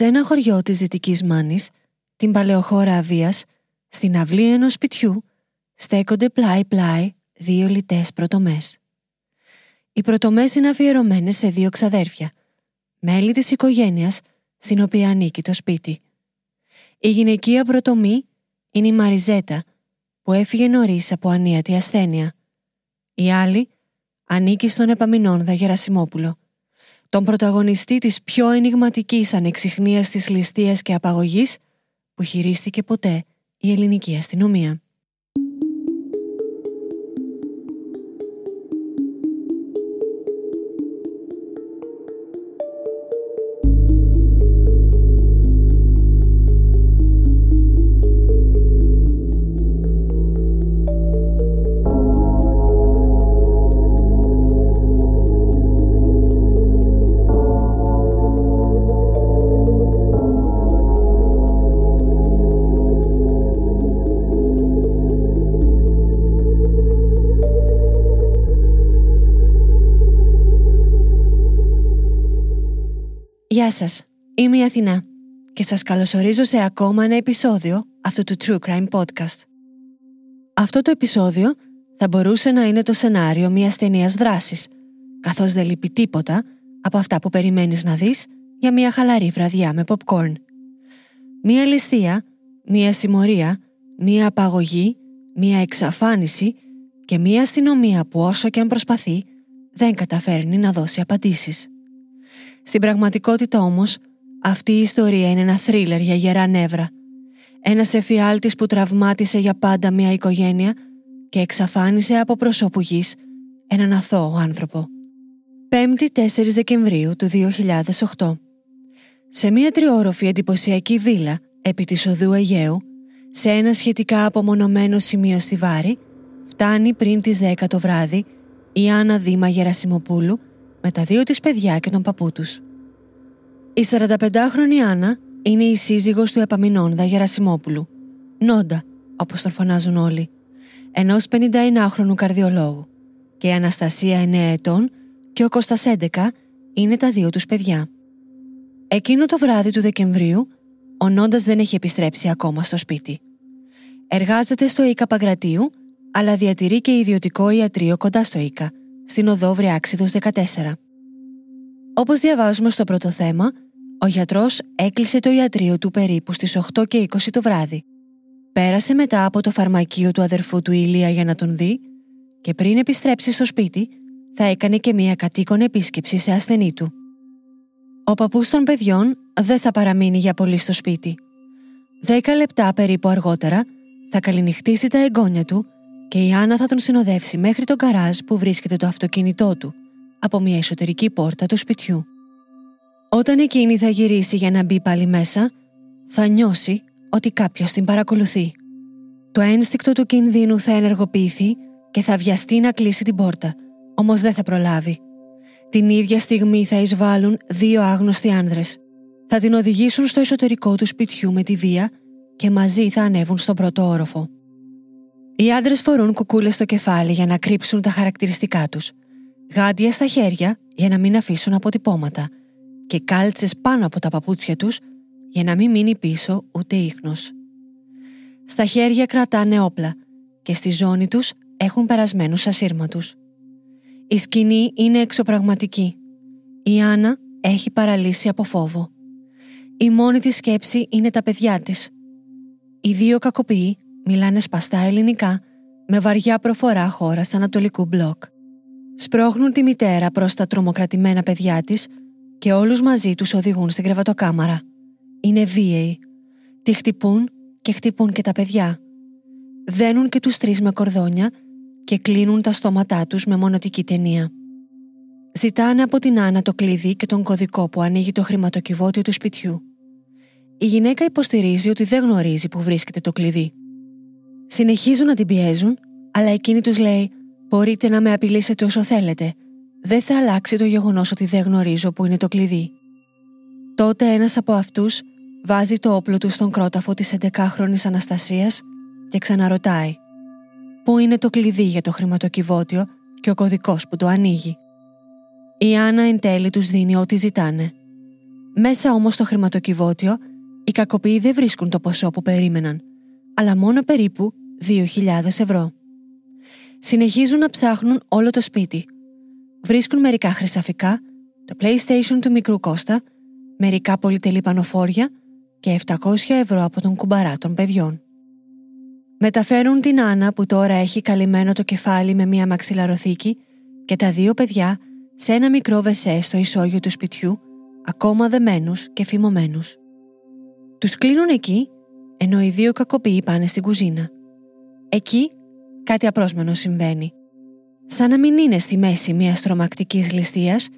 Σε ένα χωριό της Δυτικής Μάνης, την παλαιοχώρα Αβίας, στην αυλή ενός σπιτιού, στέκονται πλάι-πλάι δύο λιτές πρωτομές. Οι πρωτομές είναι αφιερωμένες σε δύο ξαδέρφια, μέλη της οικογένειας στην οποία ανήκει το σπίτι. Η γυναικεία πρωτομή είναι η Μαριζέτα, που έφυγε νωρίς από ανίατη ασθένεια. Η άλλη ανήκει στον Επαμινόνδα Γερασιμόπουλο, τον πρωταγωνιστή της πιο ενηγματικής ανεξιχνίας της ληστείας και απαγωγής που χειρίστηκε ποτέ η ελληνική αστυνομία. Σας, είμαι η Αθηνά και σας καλωσορίζω σε ακόμα ένα επεισόδιο αυτού του True Crime Podcast. Αυτό το επεισόδιο θα μπορούσε να είναι το σενάριο μιας ταινίας δράσης, καθώς δεν λείπει τίποτα από αυτά που περιμένεις να δεις για μια χαλαρή βραδιά με popcorn. Μια ληστεία, μια συμμορία, μια απαγωγή, μια εξαφάνιση και μια αστυνομία που όσο και αν προσπαθεί δεν καταφέρνει να δώσει απαντήσεις. Στην πραγματικότητα όμως, αυτή η ιστορία είναι ένα θρίλερ για γερά νεύρα. Ένα εφιάλτης που τραυμάτισε για πάντα μια οικογένεια και εξαφάνισε από προσώπου γης έναν αθώο άνθρωπο. 5η 4 Δεκεμβρίου του 2008 Σε μια τριόροφη εντυπωσιακή βίλα επί της οδού Αιγαίου, σε ένα σχετικά απομονωμένο σημείο στη Βάρη, φτάνει πριν τις 10 το βράδυ η Άννα Δήμα Γερασιμοπούλου με τα δύο της παιδιά και τον παππού τους. Η 45χρονη Άννα είναι η σύζυγος του Επαμινόνδα Γερασιμόπουλου, Νόντα, όπως τον φωνάζουν όλοι, ενός 51χρονου καρδιολόγου και η Αναστασία 9 ετών και ο Κώστας 11 είναι τα δύο τους παιδιά. Εκείνο το βράδυ του Δεκεμβρίου, ο Νόντας δεν έχει επιστρέψει ακόμα στο σπίτι. Εργάζεται στο ΙΚΑ Παγκρατίου, αλλά διατηρεί και ιδιωτικό ιατρείο κοντά στο ΙΚΑ, στην οδό Βριάξιδος 14. Όπως διαβάζουμε στο πρώτο θέμα, ο γιατρός έκλεισε το ιατρείο του περίπου στις 8 και 20 το βράδυ. Πέρασε μετά από το φαρμακείο του αδερφού του Ηλία για να τον δει και πριν επιστρέψει στο σπίτι θα έκανε και μια κατοίκον επίσκεψη σε ασθενή του. Ο παππούς των παιδιών δεν θα παραμείνει για πολύ στο σπίτι. Δέκα λεπτά περίπου αργότερα θα καληνυχτήσει τα εγγόνια του και η Άννα θα τον συνοδεύσει μέχρι τον καράζ που βρίσκεται το αυτοκίνητό του, από μια εσωτερική πόρτα του σπιτιού. Όταν εκείνη θα γυρίσει για να μπει πάλι μέσα, θα νιώσει ότι κάποιος την παρακολουθεί. Το ένστικτο του κινδύνου θα ενεργοποιηθεί και θα βιαστεί να κλείσει την πόρτα, όμως δεν θα προλάβει. Την ίδια στιγμή θα εισβάλλουν δύο άγνωστοι άνδρες. Θα την οδηγήσουν στο εσωτερικό του σπιτιού με τη βία και μαζί θα ανέβουν στον πρώτο όροφο. Οι άντρες φορούν κουκούλες στο κεφάλι για να κρύψουν τα χαρακτηριστικά τους, γάντια στα χέρια για να μην αφήσουν αποτυπώματα και κάλτσες πάνω από τα παπούτσια τους για να μην μείνει πίσω ούτε ίχνος. Στα χέρια κρατάνε όπλα και στη ζώνη τους έχουν περασμένους ασύρματους. Η σκηνή είναι εξωπραγματική. Η Άννα έχει παραλύσει από φόβο. Η μόνη της σκέψη είναι τα παιδιά της. Οι δύο κακοποιοί μιλάνε σπαστά ελληνικά με βαριά προφορά χώρας ανατολικού μπλοκ. Σπρώχνουν τη μητέρα προς τα τρομοκρατημένα παιδιά της και όλους μαζί τους οδηγούν στην κρεβατοκάμαρα. Είναι βίαιοι. Τη χτυπούν και χτυπούν και τα παιδιά. Δένουν και τους τρεις με κορδόνια και κλείνουν τα στόματά τους με μονοτική ταινία. Ζητάνε από την Άννα το κλειδί και τον κωδικό που ανοίγει το χρηματοκιβώτιο του σπιτιού. Η γυναίκα υποστηρίζει ότι δεν γνωρίζει που βρίσκεται το κλειδί. Συνεχίζουν να την πιέζουν, αλλά εκείνη τους λέει «Μπορείτε να με απειλήσετε όσο θέλετε. Δεν θα αλλάξει το γεγονός ότι δεν γνωρίζω που είναι το κλειδί». Τότε ένας από αυτούς βάζει το όπλο του στον κρόταφο της 11χρονης Αναστασίας και ξαναρωτάει «Πού είναι το κλειδί για το χρηματοκιβώτιο και ο κωδικός που το ανοίγει». Η Άννα εν τέλει τους δίνει ό,τι ζητάνε. Μέσα όμως στο χρηματοκιβώτιο, οι κακοποιοί δεν βρίσκουν το ποσό που περίμεναν, αλλά μόνο περίπου 2.000 ευρώ. Συνεχίζουν να ψάχνουν όλο το σπίτι. Βρίσκουν μερικά χρυσαφικά, το PlayStation του μικρού Κώστα, μερικά πολυτελή πανοφόρια και 700 ευρώ από τον κουμπαρά των παιδιών. Μεταφέρουν την Άννα που τώρα έχει καλυμμένο το κεφάλι με μια μαξιλαροθήκη και τα δύο παιδιά σε ένα μικρό βεσέ στο ισόγειο του σπιτιού, ακόμα δεμένους και φημωμένους. Τους κλείνουν εκεί, ενώ οι δύο κακοποιοί πάνε στην κουζίνα. Εκεί κάτι απρόσμενο συμβαίνει. Σαν να μην είναι στη μέση μιας τρομακτικής ληστείας,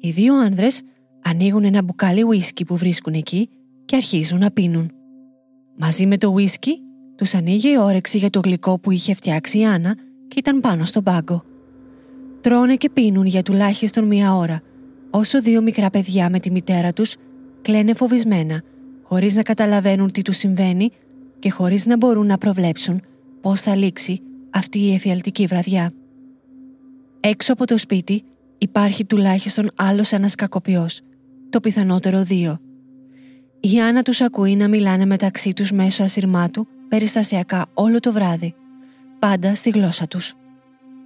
οι δύο άνδρες ανοίγουν ένα μπουκάλι ουίσκι που βρίσκουν εκεί και αρχίζουν να πίνουν. Μαζί με το ουίσκι, τους ανοίγει η όρεξη για το γλυκό που είχε φτιάξει η Άννα και ήταν πάνω στον πάγκο. Τρώνε και πίνουν για τουλάχιστον μία ώρα, όσο δύο μικρά παιδιά με τη μητέρα τους κλαίνε φοβισμένα, χωρίς να καταλαβαίνουν τι τους συμβαίνει και χωρίς να μπορούν να προβλέψουν πώς θα λήξει αυτή η εφιαλτική βραδιά. Έξω από το σπίτι υπάρχει τουλάχιστον άλλος ένας κακοποιός, το πιθανότερο δύο. Η Άννα τους ακούει να μιλάνε μεταξύ τους μέσω ασυρμάτου περιστασιακά όλο το βράδυ, πάντα στη γλώσσα τους.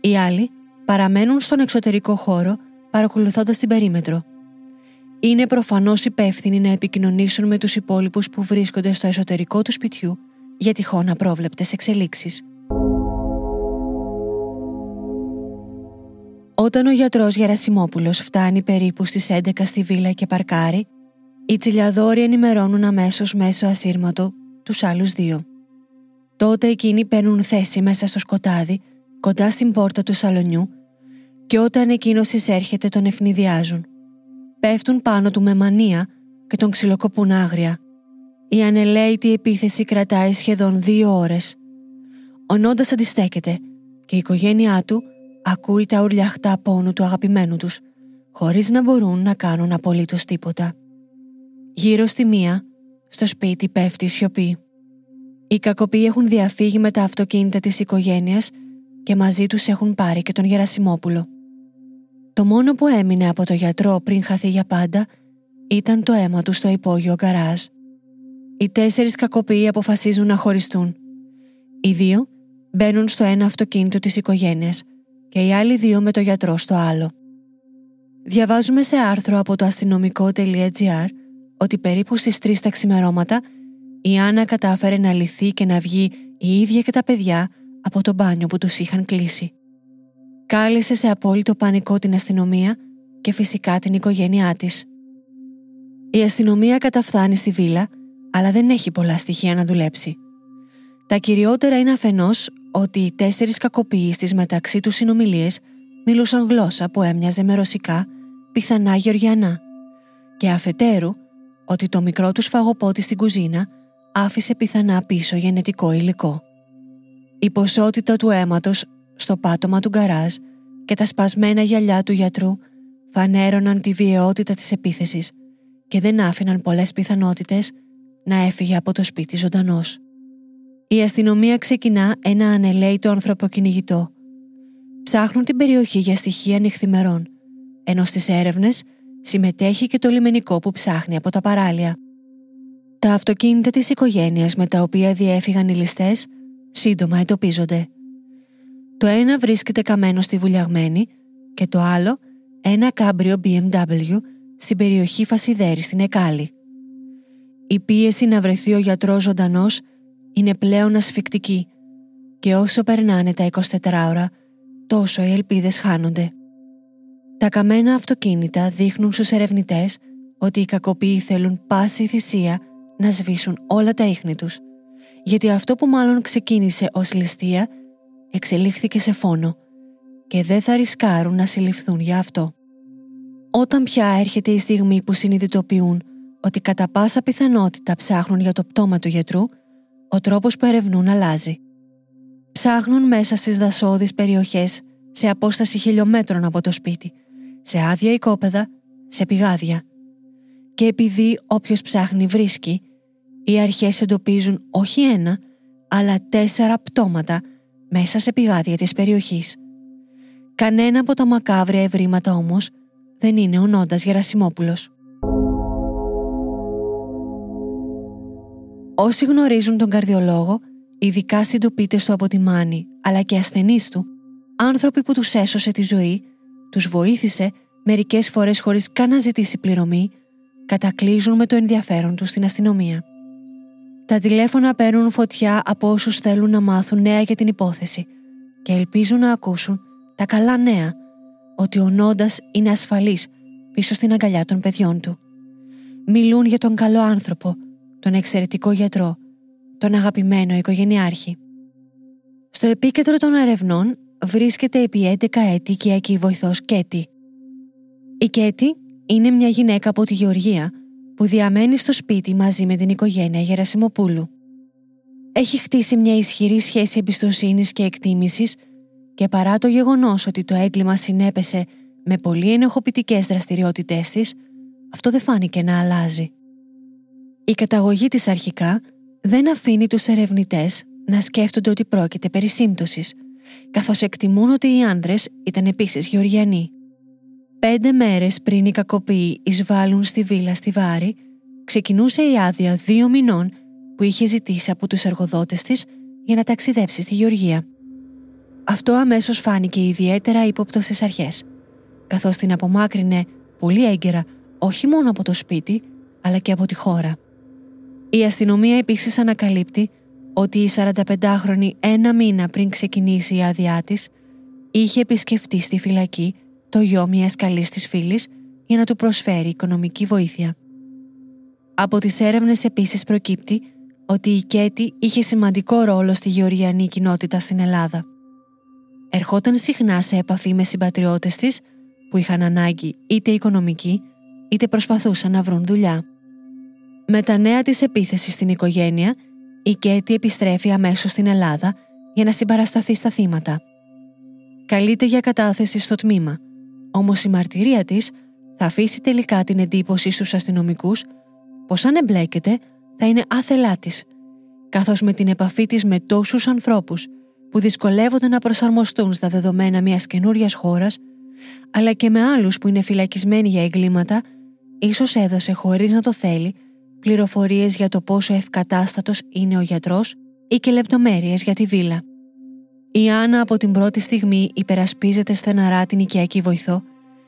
Οι άλλοι παραμένουν στον εξωτερικό χώρο παρακολουθώντας την περίμετρο. Είναι προφανώς υπεύθυνοι να επικοινωνήσουν με τους υπόλοιπους που βρίσκονται στο εσωτερικό του σπιτιού για τυχόν απρόβλεπτες εξελίξεις. Όταν ο γιατρός Γερασιμόπουλος φτάνει περίπου στις 11 στη βίλα και παρκάρει, οι τσιλιαδόροι ενημερώνουν αμέσως μέσω ασύρματο τους άλλους δύο. Τότε εκείνοι παίρνουν θέση μέσα στο σκοτάδι, κοντά στην πόρτα του σαλονιού και όταν εκείνος εισέρχεται τον ευνηδιάζουν. Πέφτουν πάνω του με μανία και τον ξυλοκοπούν άγρια. Η ανελαίτη επίθεση κρατάει σχεδόν δύο ώρες. Ο Νόντας αντιστέκεται και η οικογένειά του ακούει τα ουρλιαχτά πόνου του αγαπημένου τους, χωρίς να μπορούν να κάνουν απολύτως τίποτα. Γύρω στη μία, στο σπίτι πέφτει η σιωπή. Οι κακοποιοί έχουν διαφύγει με τα αυτοκίνητα της οικογένειας και μαζί τους έχουν πάρει και τον Γερασιμόπουλο. Το μόνο που έμεινε από το γιατρό πριν χαθεί για πάντα ήταν το αίμα του στο υπόγειο γκαράζ. Οι τέσσερις κακοποιοί αποφασίζουν να χωριστούν. Οι δύο μπαίνουν στο ένα αυτοκίνητο της οικογένειας και οι άλλοι δύο με το γιατρό στο άλλο. Διαβάζουμε σε άρθρο από το αστυνομικό.gr ότι περίπου στις 3 τα ξημερώματα η Άννα κατάφερε να λυθεί και να βγει η ίδια και τα παιδιά από το μπάνιο που τους είχαν κλείσει. Κάλεσε σε απόλυτο πανικό την αστυνομία και φυσικά την οικογένειά της. Η αστυνομία καταφθάνει στη βίλα, αλλά δεν έχει πολλά στοιχεία να δουλέψει. Τα κυριότερα είναι αφενός ότι οι τέσσερις κακοποιοί στις μεταξύ τους συνομιλίες μιλούσαν γλώσσα που έμοιαζε με ρωσικά, πιθανά γεωργιανά, και αφετέρου ότι το μικρό τους φαγοπότη στην κουζίνα άφησε πιθανά πίσω γενετικό υλικό. Η ποσότητα του αίματος στο πάτωμα του γκαράζ και τα σπασμένα γυαλιά του γιατρού φανέρωναν τη βιαιότητα της επίθεσης και δεν άφηναν πολλές πιθανότητες να έφυγε από το σπίτι ζωντανός. Η αστυνομία ξεκινά ένα ανελαίτο ανθρωποκυνηγητό. Ψάχνουν την περιοχή για στοιχεία νυχθημερών, ενώ στις έρευνες συμμετέχει και το λιμενικό που ψάχνει από τα παράλια. Τα αυτοκίνητα της οικογένειας με τα οποία διέφυγαν οι ληστές σύντομα εντοπίζονται. Το ένα βρίσκεται καμένο στη Βουλιαγμένη και το άλλο ένα κάμπριο BMW στην περιοχή Φασιδέρη στην Εκάλη. Η πίεση να βρεθεί ο γιατρός ζωντανός είναι πλέον ασφικτική και όσο περνάνε τα 24 ώρα τόσο οι ελπίδες χάνονται. Τα καμένα αυτοκίνητα δείχνουν στους ερευνητές ότι οι κακοποιοί θέλουν πάση θυσία να σβήσουν όλα τα ίχνη τους, γιατί αυτό που μάλλον ξεκίνησε ως ληστεία εξελίχθηκε σε φόνο και δεν θα ρισκάρουν να συλληφθούν για αυτό. Όταν πια έρχεται η στιγμή που συνειδητοποιούν ότι κατά πάσα πιθανότητα ψάχνουν για το πτώμα του γιατρού, ο τρόπος που ερευνούν αλλάζει. Ψάχνουν μέσα στις δασόδεις περιοχές σε απόσταση χιλιόμετρων από το σπίτι, σε άδεια οικόπεδα, σε πηγάδια. Και επειδή όποιος ψάχνει βρίσκει, οι αρχές εντοπίζουν όχι ένα, αλλά τέσσερα πτώματα μέσα σε πηγάδια της περιοχής. Κανένα από τα μακάβρια ευρήματα όμως δεν είναι ο Νόντας Γερασιμόπουλος. Όσοι γνωρίζουν τον καρδιολόγο, ειδικά συντοπίτες του από τη μάνη, αλλά και ασθενείς του, άνθρωποι που τους έσωσε τη ζωή, τους βοήθησε μερικές φορές χωρίς καν να ζητήσει πληρωμή, κατακλείζουν με το ενδιαφέρον τους στην αστυνομία. Τα τηλέφωνα παίρνουν φωτιά από όσους θέλουν να μάθουν νέα για την υπόθεση και ελπίζουν να ακούσουν τα καλά νέα ότι ο Νόντας είναι ασφαλής πίσω στην αγκαλιά των παιδιών του. Μιλούν για τον καλό άνθρωπο, τον εξαιρετικό γιατρό, τον αγαπημένο οικογενειάρχη. Στο επίκεντρο των ερευνών βρίσκεται επί 11 έτη και η βοηθός Κέτι. Η Κέτι είναι μια γυναίκα από τη Γεωργία που διαμένει στο σπίτι μαζί με την οικογένεια Γερασιμοπούλου. Έχει χτίσει μια ισχυρή σχέση εμπιστοσύνης και εκτίμησης και παρά το γεγονός ότι το έγκλημα συνέπεσε με πολύ ενοχοποιητικές δραστηριότητές της, αυτό δεν φάνηκε να αλλάζει. Η καταγωγή της αρχικά δεν αφήνει τους ερευνητές να σκέφτονται ότι πρόκειται περί σύμπτωσης, καθώς εκτιμούν ότι οι άνδρες ήταν επίσης γεωργιανοί. Πέντε μέρες πριν οι κακοποιοί εισβάλλουν στη βίλα στη Βάρη, ξεκινούσε η άδεια δύο μηνών που είχε ζητήσει από τους εργοδότες της για να ταξιδέψει στη Γεωργία. Αυτό αμέσως φάνηκε ιδιαίτερα ύποπτο στις αρχές, καθώς την απομάκρυνε πολύ έγκαιρα όχι μόνο από το σπίτι, αλλά και από τη χώρα. Η αστυνομία επίσης ανακαλύπτει ότι η 45χρονη ένα μήνα πριν ξεκινήσει η άδειά της, είχε επισκεφτεί στη φυλακή το γιο μιας καλής της φίλης για να του προσφέρει οικονομική βοήθεια. Από τις έρευνες επίσης προκύπτει ότι η Κέτη είχε σημαντικό ρόλο στη γεωργιανή κοινότητα στην Ελλάδα. Ερχόταν συχνά σε επαφή με συμπατριώτες της που είχαν ανάγκη είτε οικονομική είτε προσπαθούσαν να βρουν δουλειά. Με τα νέα της επίθεση στην οικογένεια, η Κέτη επιστρέφει αμέσως στην Ελλάδα για να συμπαρασταθεί στα θύματα. Καλείται για κατάθεση στο τμήμα, όμως η μαρτυρία της θα αφήσει τελικά την εντύπωση στους αστυνομικούς πως αν εμπλέκεται θα είναι άθελά της, καθώς με την επαφή της με τόσους ανθρώπους που δυσκολεύονται να προσαρμοστούν στα δεδομένα μιας καινούριας χώρας, αλλά και με άλλους που είναι φυλακισμένοι για εγκλήματα, ίσως έδωσε χωρίς να το θέλει πληροφορίες για το πόσο ευκατάστατος είναι ο γιατρός ή και λεπτομέρειες για τη βίλα. Η Άννα από την πρώτη στιγμή υπερασπίζεται στεναρά την οικιακή βοηθό,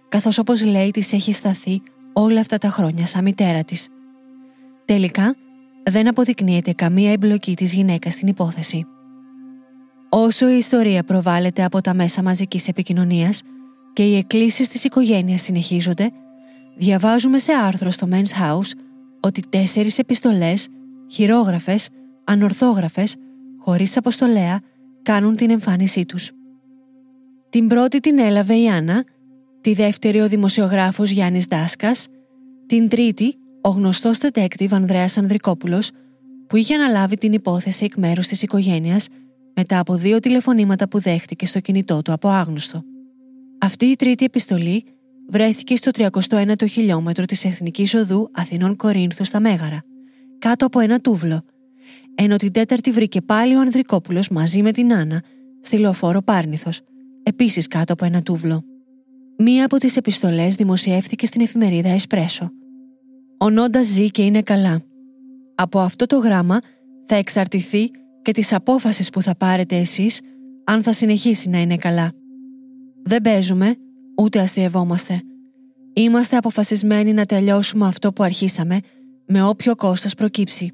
καθώς όπως λέει της έχει σταθεί όλα αυτά τα χρόνια σαν μητέρα της. Τελικά, δεν αποδεικνύεται καμία εμπλοκή της γυναίκας στην υπόθεση. Όσο η ιστορία προβάλλεται από τα μέσα μαζικής επικοινωνίας και οι εκκλήσεις της οικογένειας συνεχίζονται, διαβάζουμε σε άρθρο στο Men's House ότι τέσσερις επιστολές, χειρόγραφες, ανορθόγραφες, χωρίς αποστολέα, κάνουν την εμφάνισή τους. Την πρώτη την έλαβε η Άννα, τη δεύτερη ο δημοσιογράφος Γιάννης Δάσκας, την τρίτη ο γνωστός detective Ανδρέας Ανδρικόπουλος, που είχε αναλάβει την υπόθεση εκ μέρους της οικογένειας μετά από δύο τηλεφωνήματα που δέχτηκε στο κινητό του από άγνωστο. Αυτή η τρίτη επιστολή βρέθηκε στο 31ο χιλιόμετρο της Εθνικής Οδού Αθηνών Κορίνθου στα Μέγαρα, κάτω από ένα τούβλο, ενώ την τέταρτη βρήκε πάλι ο Ανδρικόπουλος μαζί με την Άννα στη λεωφόρο Πάρνηθος, επίσης κάτω από ένα τούβλο. Μία από τις επιστολές δημοσιεύθηκε στην εφημερίδα Εσπρέσο. Ο Νόντας ζει και είναι καλά. Από αυτό το γράμμα θα εξαρτηθεί και τις απόφασεις που θα πάρετε εσείς αν θα συνεχίσει να είναι καλά. Δεν παίζουμε, ούτε αστειευόμαστε. Είμαστε αποφασισμένοι να τελειώσουμε αυτό που αρχίσαμε, με όποιο κόστος προκύψει.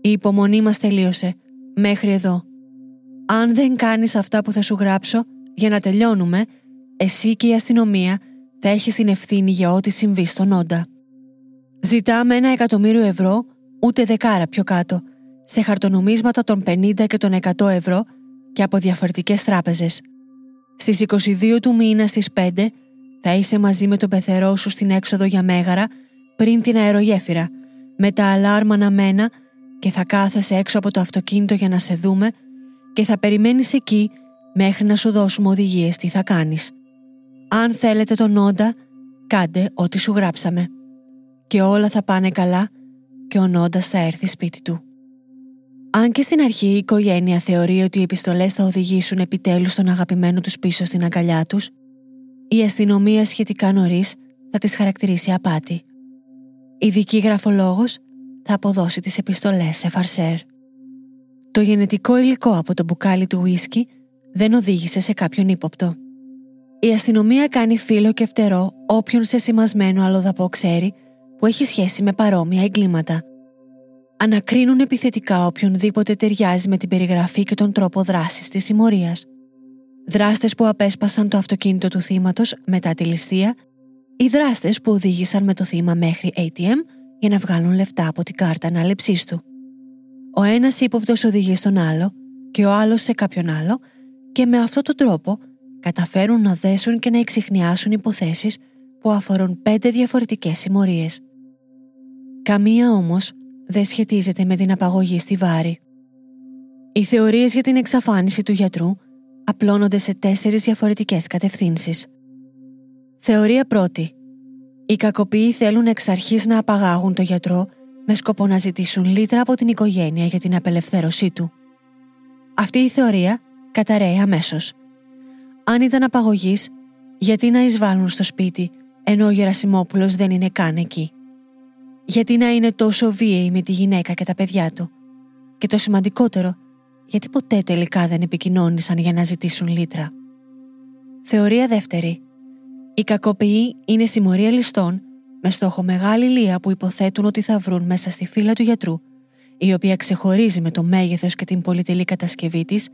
Η υπομονή μας τελείωσε, μέχρι εδώ. Αν δεν κάνεις αυτά που θα σου γράψω, για να τελειώνουμε, εσύ και η αστυνομία θα έχεις την ευθύνη για ό,τι συμβεί στον Όντα. Ζητάμε ένα εκατομμύριο ευρώ, ούτε δεκάρα πιο κάτω, σε χαρτονομίσματα των 50 και των 100 ευρώ και από διαφορετικές τράπεζες. Στις 22 του μήνα στις 5 θα είσαι μαζί με τον πεθερό σου στην έξοδο για μέγαρα πριν την αερογέφυρα, με τα αλάρμα αναμένα και θα κάθεσαι έξω από το αυτοκίνητο για να σε δούμε και θα περιμένεις εκεί μέχρι να σου δώσουμε οδηγίες τι θα κάνεις. Αν θέλετε τον Νόντα, κάντε ό,τι σου γράψαμε. Και όλα θα πάνε καλά και ο Νόντας θα έρθει σπίτι του. Αν και στην αρχή η οικογένεια θεωρεί ότι οι επιστολές θα οδηγήσουν επιτέλους τον αγαπημένο τους πίσω στην αγκαλιά τους, η αστυνομία σχετικά νωρίς θα τις χαρακτηρίσει απάτη. Ειδική γραφολόγος θα αποδώσει τις επιστολές σε φαρσέρ. Το γενετικό υλικό από το μπουκάλι του ουίσκι δεν οδήγησε σε κάποιον ύποπτο. Η αστυνομία κάνει φίλο και φτερό όποιον σε σημασμένο αλλοδαπό ξέρει που έχει σχέση με παρόμοια εγκλήματα. Ανακρίνουν επιθετικά οποιονδήποτε ταιριάζει με την περιγραφή και τον τρόπο δράσης της συμμορίας. Δράστες που απέσπασαν το αυτοκίνητο του θύματος μετά τη ληστεία ή δράστες που οδήγησαν με το θύμα μέχρι ATM για να βγάλουν λεφτά από την κάρτα ανάληψής του. Ο ένας ύποπτος οδηγεί στον άλλο και ο άλλος σε κάποιον άλλο και με αυτόν τον τρόπο καταφέρουν να δέσουν και να εξηχνιάσουν υποθέσεις που αφορούν πέντε διαφορετικές συμμορίες. Καμία όμως δεν σχετίζεται με την απαγωγή στη Βάρη. Οι θεωρίες για την εξαφάνιση του γιατρού απλώνονται σε τέσσερις διαφορετικές κατευθύνσεις. Θεωρία πρώτη. Οι κακοποιοί θέλουν εξ αρχής να απαγάγουν το γιατρό με σκοπό να ζητήσουν λίτρα από την οικογένεια για την απελευθέρωσή του. Αυτή η θεωρία καταραίει αμέσως. Αν ήταν απαγωγής, γιατί να εισβάλλουν στο σπίτι ενώ ο Γερασιμόπουλος δεν είναι καν εκεί; Γιατί να είναι τόσο βίαιοι με τη γυναίκα και τα παιδιά του. Και το σημαντικότερο, γιατί ποτέ τελικά δεν επικοινώνησαν για να ζητήσουν λίτρα. Θεωρία δεύτερη. Οι κακοποιοί είναι συμμορία ληστών με στόχο μεγάλη λία που υποθέτουν ότι θα βρουν μέσα στη φύλλα του γιατρού, η οποία ξεχωρίζει με το μέγεθος και την πολυτελή κατασκευή της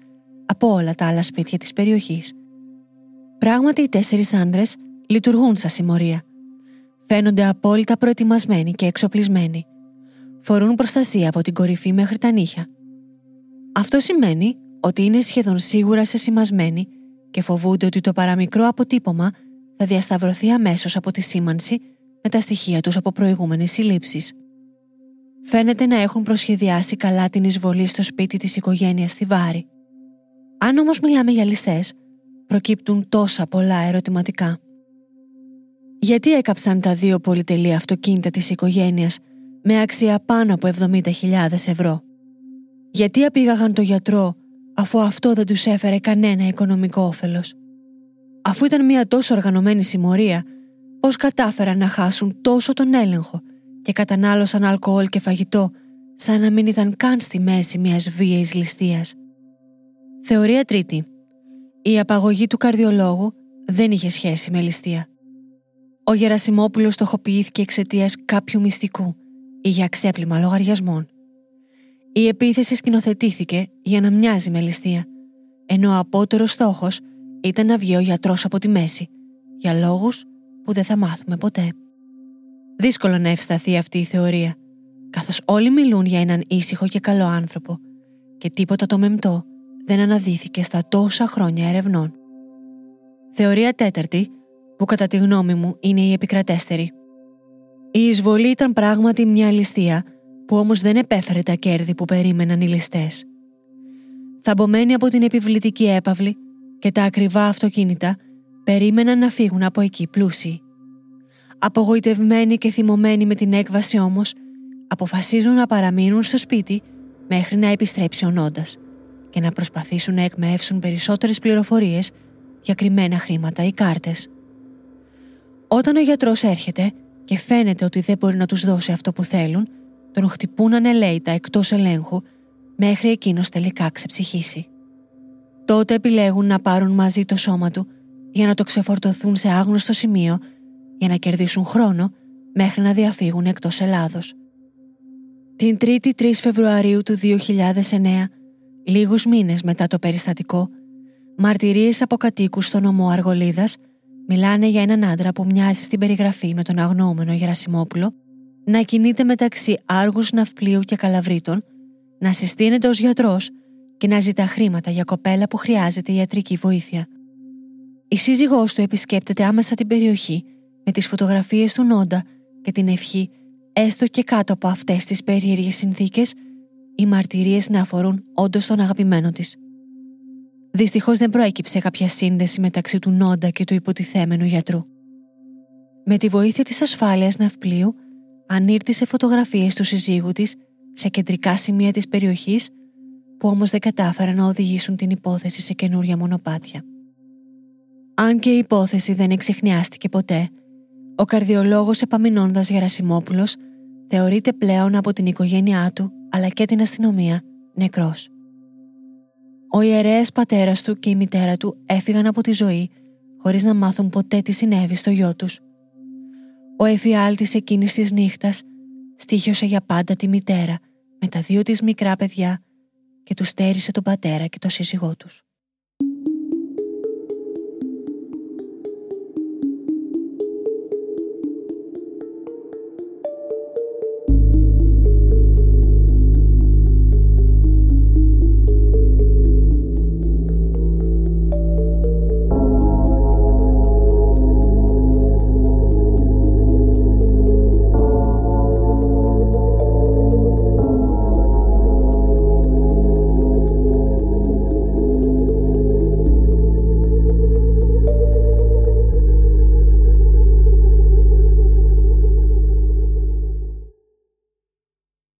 από όλα τα άλλα σπίτια της περιοχής. Πράγματι, οι τέσσερις άντρε λειτουργούν σαν συμμορία. Φαίνονται απόλυτα προετοιμασμένοι και εξοπλισμένοι. Φορούν προστασία από την κορυφή μέχρι τα νύχια. Αυτό σημαίνει ότι είναι σχεδόν σίγουρα σεσημασμένοι και φοβούνται ότι το παραμικρό αποτύπωμα θα διασταυρωθεί αμέσως από τη σήμανση με τα στοιχεία τους από προηγούμενες συλλήψεις. Φαίνεται να έχουν προσχεδιάσει καλά την εισβολή στο σπίτι της οικογένειας στη Βάρη. Αν όμως μιλάμε για ληστές, προκύπτουν τόσα πολλά ερωτηματικά. Γιατί έκαψαν τα δύο πολυτελή αυτοκίνητα της οικογένειας με αξία πάνω από 70.000 ευρώ; Γιατί απήγαγαν το γιατρό αφού αυτό δεν τους έφερε κανένα οικονομικό όφελος; Αφού ήταν μια τόσο οργανωμένη συμμορία πώς κατάφεραν να χάσουν τόσο τον έλεγχο και κατανάλωσαν αλκοόλ και φαγητό σαν να μην ήταν καν στη μέση μιας βίαιης ληστείας; Θεωρία τρίτη. Η απαγωγή του καρδιολόγου δεν είχε σχέση με ληστεία. Ο Γερασιμόπουλος στοχοποιήθηκε εξαιτίας κάποιου μυστικού ή για ξέπλυμα λογαριασμών. Η επίθεση σκηνοθετήθηκε για να μοιάζει με ληστεία, ενώ ο απότερος στόχος ήταν να βγει ο γιατρός από τη μέση, για λόγους που δεν θα μάθουμε ποτέ. Δύσκολο να ευσταθεί αυτή η θεωρία, καθώς όλοι μιλούν για έναν ήσυχο και καλό άνθρωπο και τίποτα το μεμτό δεν αναδύθηκε στα τόσα χρόνια ερευνών. Θεωρία τέταρτη, που κατά τη γνώμη μου είναι η επικρατέστερη. Η εισβολή ήταν πράγματι μια ληστεία που όμως δεν επέφερε τα κέρδη που περίμεναν οι ληστές. Θαμπομένοι από την επιβλητική έπαυλη και τα ακριβά αυτοκίνητα Περίμεναν να φύγουν από εκεί πλούσιοι. Απογοητευμένοι και θυμωμένοι με την έκβαση όμως, αποφασίζουν να παραμείνουν στο σπίτι μέχρι να επιστρέψει ο Νόντας και να προσπαθήσουν να εκμεύσουν περισσότερες πληροφορίες για κρυμμένα χρήματα ή κάρτες. Όταν ο γιατρός έρχεται και φαίνεται ότι δεν μπορεί να τους δώσει αυτό που θέλουν, τον χτυπούν ανελαίητα εκτός ελέγχου μέχρι εκείνος τελικά ξεψυχήσει. Τότε επιλέγουν να πάρουν μαζί το σώμα του για να το ξεφορτωθούν σε άγνωστο σημείο για να κερδίσουν χρόνο μέχρι να διαφύγουν εκτός Ελλάδος. Την 3η 3 Φεβρουαρίου του 2009, λίγους μήνες μετά το περιστατικό, μαρτυρίες από κατοίκους στο νομό Αργολίδας μιλάνε για έναν άντρα που μοιάζει στην περιγραφή με τον αγνοούμενο Γερασιμόπουλο να κινείται μεταξύ άργους ναυπλίου και καλαβρίτων, να συστήνεται ως γιατρός και να ζητά χρήματα για κοπέλα που χρειάζεται ιατρική βοήθεια. Η σύζυγός του επισκέπτεται άμεσα την περιοχή με τις φωτογραφίες του Νόντα και την ευχή έστω και κάτω από αυτές τις περίεργες συνθήκες οι μαρτυρίες να αφορούν όντως τον αγαπημένο της. Δυστυχώς δεν προέκυψε κάποια σύνδεση μεταξύ του Νόντα και του υποτιθέμενου γιατρού. Με τη βοήθεια της ασφάλειας ναυπλίου ανήρτησε φωτογραφίες του συζύγου της σε κεντρικά σημεία της περιοχής που όμως δεν κατάφεραν να οδηγήσουν την υπόθεση σε καινούρια μονοπάτια. Αν και η υπόθεση δεν εξηχνιάστηκε ποτέ, ο καρδιολόγος Επαμινώνδας Γερασιμόπουλος θεωρείται πλέον από την οικογένειά του αλλά και την αστυνομία νεκρός. Ο ιερέας πατέρας του και η μητέρα του έφυγαν από τη ζωή χωρίς να μάθουν ποτέ τι συνέβη στο γιο τους. Ο εφιάλτης εκείνης της νύχτας στήχιωσε για πάντα τη μητέρα με τα δύο της μικρά παιδιά και τους στέρισε τον πατέρα και τον σύζυγό τους.